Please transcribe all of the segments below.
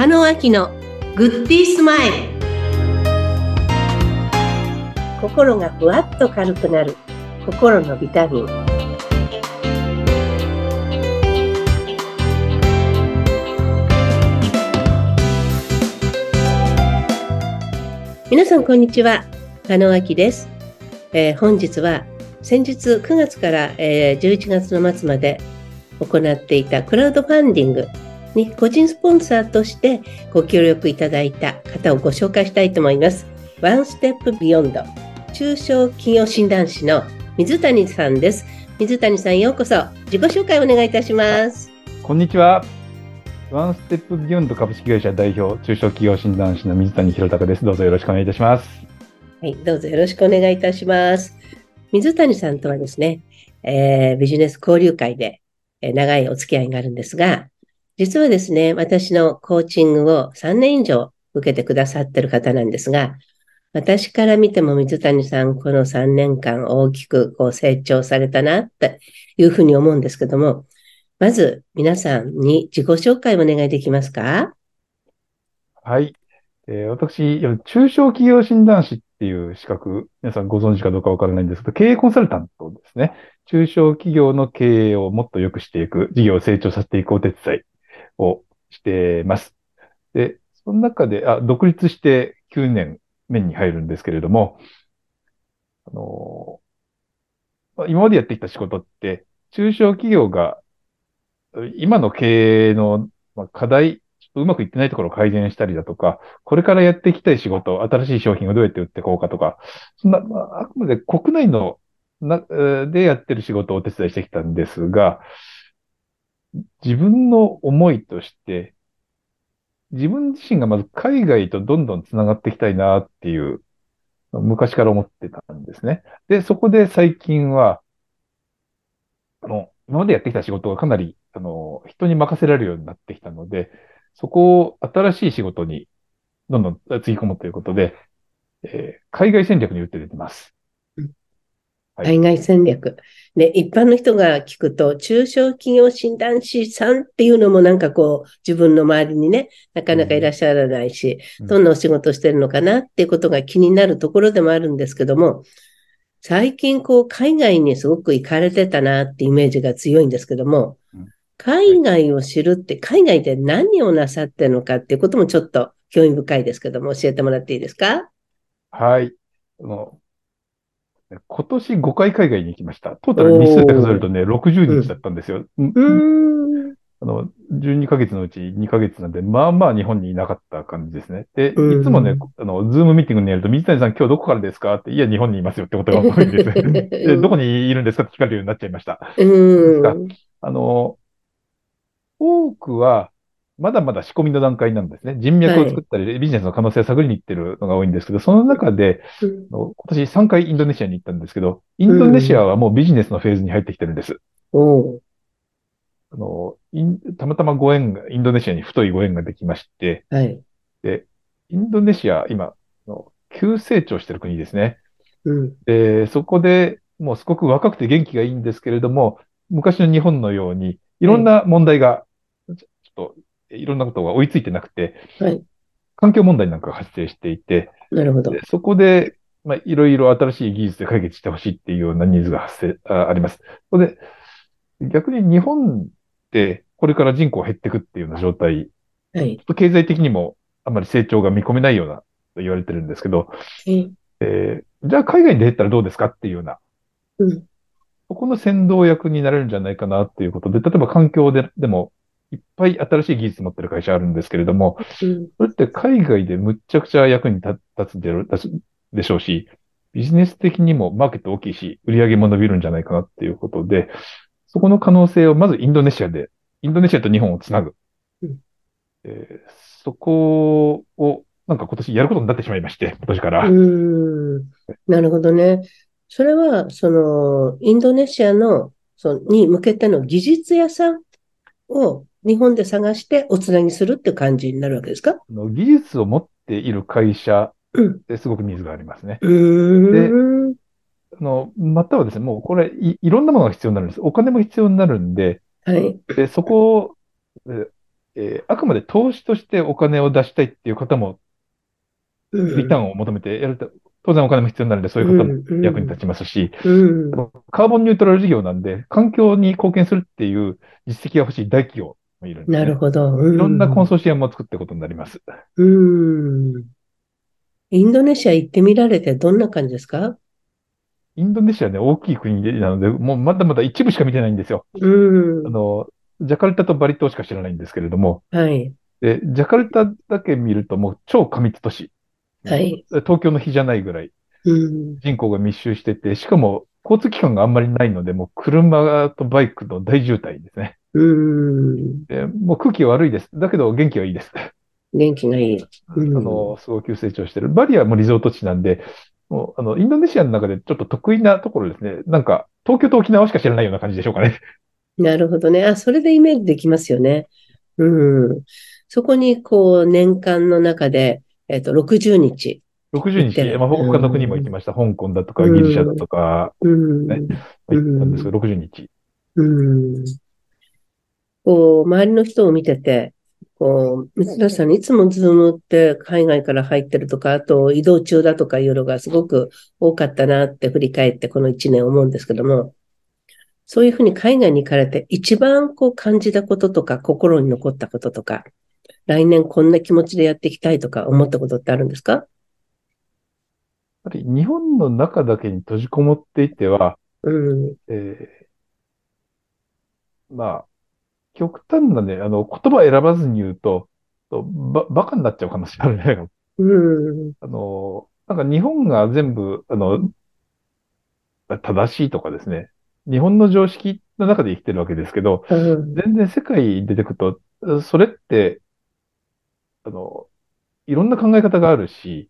中野明のグッディスマイル。心がふわっと軽くなる。心のビタミン。皆さんこんにちは。加野明です、えー、本日は先日9月から、えー、11月の末まで行っていたクラウドファンディングに個人スポンサーとしてご協力いただいた方をご紹介したいと思います。ワンステップビヨンド中小企業診断士の水谷さんです。水谷さんようこそ自己紹介をお願いいたします。こんにちは。ワンステップビヨンド株式会社代表中小企業診断士の水谷弘隆です。どうぞよろしくお願いいたします。はい、どうぞよろしくお願いいたします。水谷さんとはですね、えー、ビジネス交流会で長いお付き合いがあるんですが、実はですね、私のコーチングを3年以上受けてくださってる方なんですが、私から見ても水谷さん、この3年間大きくこう成長されたなっていうふうに思うんですけども、まず皆さんに自己紹介をお願いできますか？はい。えー、私、中小企業診断士っていう資格、皆さんご存知かどうかわからないんですけど、経営コンサルタントですね。中小企業の経営をもっと良くしていく、事業を成長させていくお手伝いをしてます。で、その中で、あ、独立して9年目に入るんですけれども、あの、今までやってきた仕事って、中小企業が今の経営の課題、ちょっとうまくいってないところを改善したりだとか、これからやっていきたい仕事、新しい商品をどうやって売っていこうかとか、そんな、まあ、あくまで国内のなでやってる仕事をお手伝いしてきたんですが、自分の思いとして、自分自身がまず海外とどんどん繋がっていきたいなっていう、昔から思ってたんですね。で、そこで最近は、あの、今までやってきた仕事がかなり、あの、人に任せられるようになってきたので、そこを新しい仕事にどんどんつぎ込むということで、えー、海外戦略に打って出てます。海外戦略。で、一般の人が聞くと、中小企業診断士さんっていうのもなんかこう、自分の周りにね、なかなかいらっしゃらないし、うん、どんなお仕事してるのかなっていうことが気になるところでもあるんですけども、最近こう、海外にすごく行かれてたなってイメージが強いんですけども、海外を知るって、海外で何をなさってるのかっていうこともちょっと興味深いですけども、教えてもらっていいですか？はい。あの今年5回海外に行きました。トータル日数で数えるとね、60日だったんですよ。うん、あの、12ヶ月のうち2ヶ月なんで、まあまあ日本にいなかった感じですね。で、いつもね、あの、ズームミーティングにやると、水谷さん今日どこからですか？って、いや、日本にいますよってことが多いんです。で、どこにいるんですか？って聞かれるようになっちゃいました。あの、多くは、まだまだ仕込みの段階なんですね。人脈を作ったり、はい、ビジネスの可能性を探りに行ってるのが多いんですけど、その中で、うん、今年3回インドネシアに行ったんですけど、インドネシアはもうビジネスのフェーズに入ってきてるんです。うん、あのたまたまご縁が、インドネシアに太いご縁ができまして、はい、で、インドネシア、今、の急成長してる国ですね。うん、で、そこでもうすごく若くて元気がいいんですけれども、昔の日本のように、いろんな問題が、ちょっといろんなことが追いついてなくて、はい、環境問題なんかが発生していて、なるほど。そこで、まあ、いろいろ新しい技術で解決してほしいっていうようなニーズが発生、ああります。それで、逆に日本ってこれから人口減っていくっていうような状態、はい、ちょっと経済的にもあんまり成長が見込めないようなと言われてるんですけど、えー、じゃあ海外に出たらどうですかっていうような、うん、そこの先導役になれるんじゃないかなっていうことで、例えば環境ででもいっぱい新しい技術持ってる会社あるんですけれども、うん、それって海外でむっちゃくちゃ役に立つででしょうし、ビジネス的にもマーケット大きいし、売り上げも伸びるんじゃないかなっていうことで、そこの可能性をまずインドネシアで、インドネシアと日本をつなぐ。うん、えー、そこをなんか今年やることになってしまいまして、今年から。なるほどね。それは、その、インドネシアの、そのに向けての技術屋さんを日本で探しておつなぎするって感じになるわけですか？技術を持っている会社ですごくニーズがありますね。で、あの、またはですね、もうこれい、いろんなものが必要になるんです。お金も必要になるんで、はい。で、そこを、ええーあくまで投資としてお金を出したいっていう方も、うんリターンを求めてやると、当然お金も必要になるんで、そういう方も役に立ちますし、うん。カーボンニュートラル事業なんで、環境に貢献するっていう実績が欲しい大企業もいるんです、ね。なるほど。ういろんなコンソーシアムを作ってことになります。うん。インドネシア行ってみられてどんな感じですか？インドネシアね、大きい国なので、もうまだまだ一部しか見てないんですよ。うんあ。の、ジャカルタとバリ島しか知らないんですけれども、はい。で、ジャカルタだけ見るともう超過密都市。はい。東京の比じゃないぐらいうん。人口が密集してて、しかも交通機関があんまりないので、もう車とバイクの大渋滞ですね。うん。でもう空気は悪いです。だけど元気はいいです。元気がいい。うんあの、すごく急成長してる。バリはもうリゾート地なんで、もうあの、インドネシアの中でちょっと得意なところですね。なんか、東京と沖縄しか知らないような感じでしょうかね。なるほどね。あ、それでイメージできますよね。うん。そこに、こう、年間の中で、えっと、60日。60日、まあ、他の国も行きました。香港だとか、うんギリシャだとか、うん。ね行ったんですけど、60日。うん。こう、周りの人を見てて、こう、三田さんにいつもズームって海外から入ってるとか、あと移動中だとかいうのがすごく多かったなって振り返ってこの1年思うんですけども、そういうふうに海外に行かれて一番こう感じたこととか心に残ったこととか、来年こんな気持ちでやっていきたいとか思ったことってあるんですか？やっぱり日本の中だけに閉じこもっていては、うん。えーまあ、極端なね、あの、言葉選ばずに言うと、とば、バカになっちゃう可能性あるね。うん。あの、なんか日本が全部、あの、正しいとかですね、日本の常識の中で生きてるわけですけど、うん。全然世界に出てくと、それって、あの、いろんな考え方があるし、で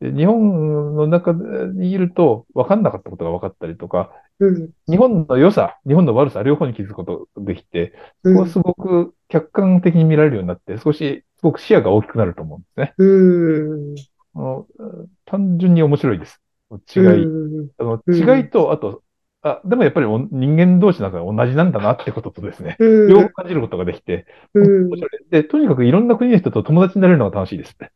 日本の中にいると分かんなかったことが分かったりとか、うん。日本の良さ、日本の悪さ、両方に気づくことができて、そこはすごく客観的に見られるようになって、少し、すごく視野が大きくなると思うんですね。うん。あの単純に面白いです。違い。うん。あのうん違いと、あと、あ、でもやっぱりお人間同士なんか同じなんだなってこととですね、うん。両方感じることができて。で、とにかくいろんな国の人と友達になれるのが楽しいですね。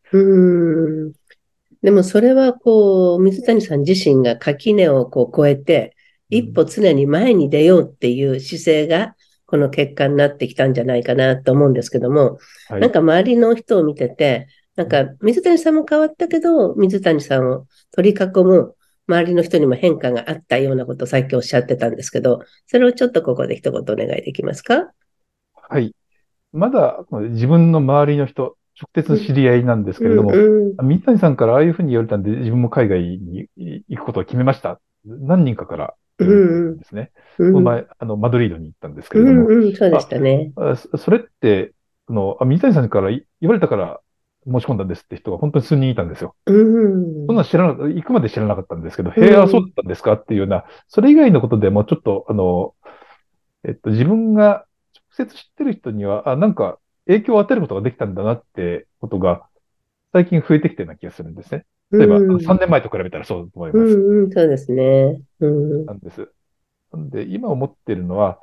うん。でもそれはこう、水谷さん自身が垣根をこう超えて、一歩常に前に出ようっていう姿勢が、この結果になってきたんじゃないかなと思うんですけども、はいなんか周りの人を見てて、なんか水谷さんも変わったけど、水谷さんを取り囲む周りの人にも変化があったようなことをさっきおっしゃってたんですけど、それをちょっとここで一言お願いできますか？はい。まだ自分の周りの人、直接の知り合いなんですけれども、うん水谷さんからああいうふうに言われたんで、自分も海外に行くことを決めました。何人かからですね。うんこの前、あの、マドリードに行ったんですけうれども、んうん、そうでしたね。あそそれって、あの、あ水谷さんからい言われたから申し込んだんですって人が本当に数人いたんですよ。うんそんなの知らなかった、行くまで知らなかったんですけど、うんへえ、あ、そうだったんですかっていうような、それ以外のことでもちょっと、あの、えっと、自分が直接知ってる人には、あ、なんか影響を与えることができたんだなってことが、最近増えてきてるような気がするんですね。例えば、うん3年前と比べたらそうだと思います。うんうん、そうですね。うん。なんです。なんで、今思ってるのは、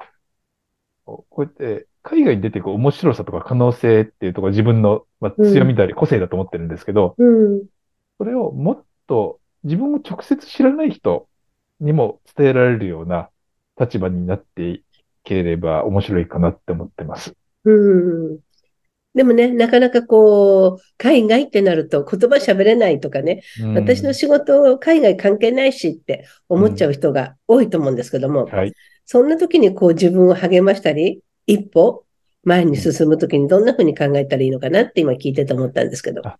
こうやって海外に出ていく面白さとか可能性っていうところ自分の、まあ、強みであり個性だと思ってるんですけど、うん。それをもっと自分を直接知らない人にも伝えられるような立場になっていければ面白いかなって思ってます。うん。でもね、なかなかこう、海外ってなると言葉喋れないとかね、うん私の仕事海外関係ないしって思っちゃう人が多いと思うんですけども、はい。そんな時にこう自分を励ましたり、一歩前に進む時にどんな風に考えたらいいのかなって今聞いてて思ったんですけど。あ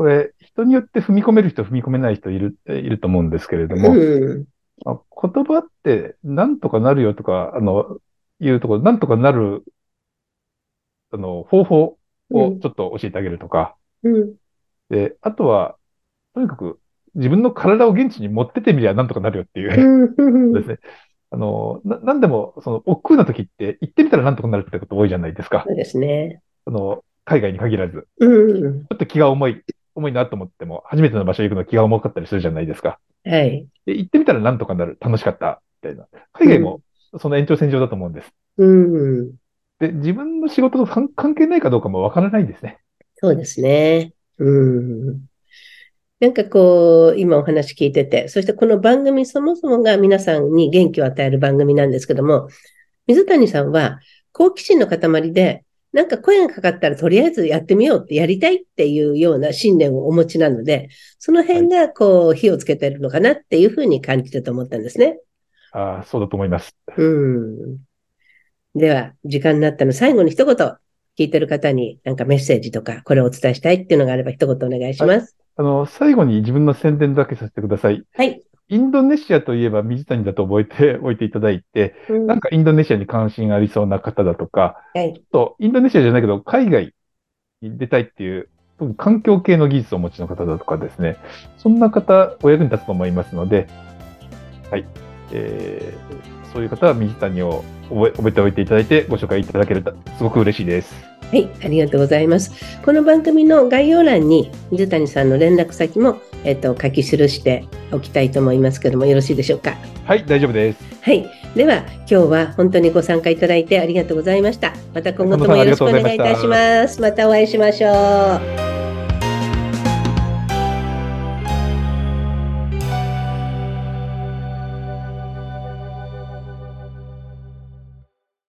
これ、人によって踏み込める人、踏み込めない人いる、いると思うんですけれども、うん。あ言葉ってなんとかなるよとか、あの、いうところ、なんとかなる、あの、方法をちょっと教えてあげるとか、うん。で、あとは、とにかく自分の体を現地に持ってってみりゃなんとかなるよっていうう、ん。ですね。あの、な、なんでも、その、億劫な時って行ってみたらなんとかなるってこと多いじゃないですかそ。うですね。あの、海外に限らず。うん。ちょっと気が重い、重いなと思っても、初めての場所行くの気が重かったりするじゃないですか。はい。で、行ってみたらなんとかなる、楽しかった、みたいな。海外もその延長線上だと思うんです。うん。で、自分の仕事と関係ないかどうかもわからないんですね。そうですね。うん。なんかこう、今お話聞いてて、そしてこの番組そもそもが皆さんに元気を与える番組なんですけども、水谷さんは好奇心の塊で、なんか声がかかったらとりあえずやってみようってやりたいっていうような信念をお持ちなので、その辺がこう火をつけてるのかなっていうふうに感じてと思ったんですね。ああ、そうだと思います。うん。では、時間になったの最後に一言、聞いてる方になんかメッセージとか、これをお伝えしたいっていうのがあれば一言お願いします。はいあの、最後に自分の宣伝だけさせてください。はい。インドネシアといえば水谷だと覚えておいていただいて、うん、なんかインドネシアに関心ありそうな方だとか、はい、ちょっとインドネシアじゃないけど、海外に出たいっていう、環境系の技術をお持ちの方だとかですね、そんな方、お役に立つと思いますので、はい。えー、そういう方は水谷を覚え覚えておいていただいてご紹介いただけるとすごく嬉しいです。はい、ありがとうございます。この番組の概要欄に水谷さんの連絡先も、えっと、書き記しておきたいと思いますけども、よろしいでしょうか？はい、大丈夫です。はい、では今日は本当にご参加いただいてありがとうございました。また今後ともよろしくお願いいたします。またお会いしましょう。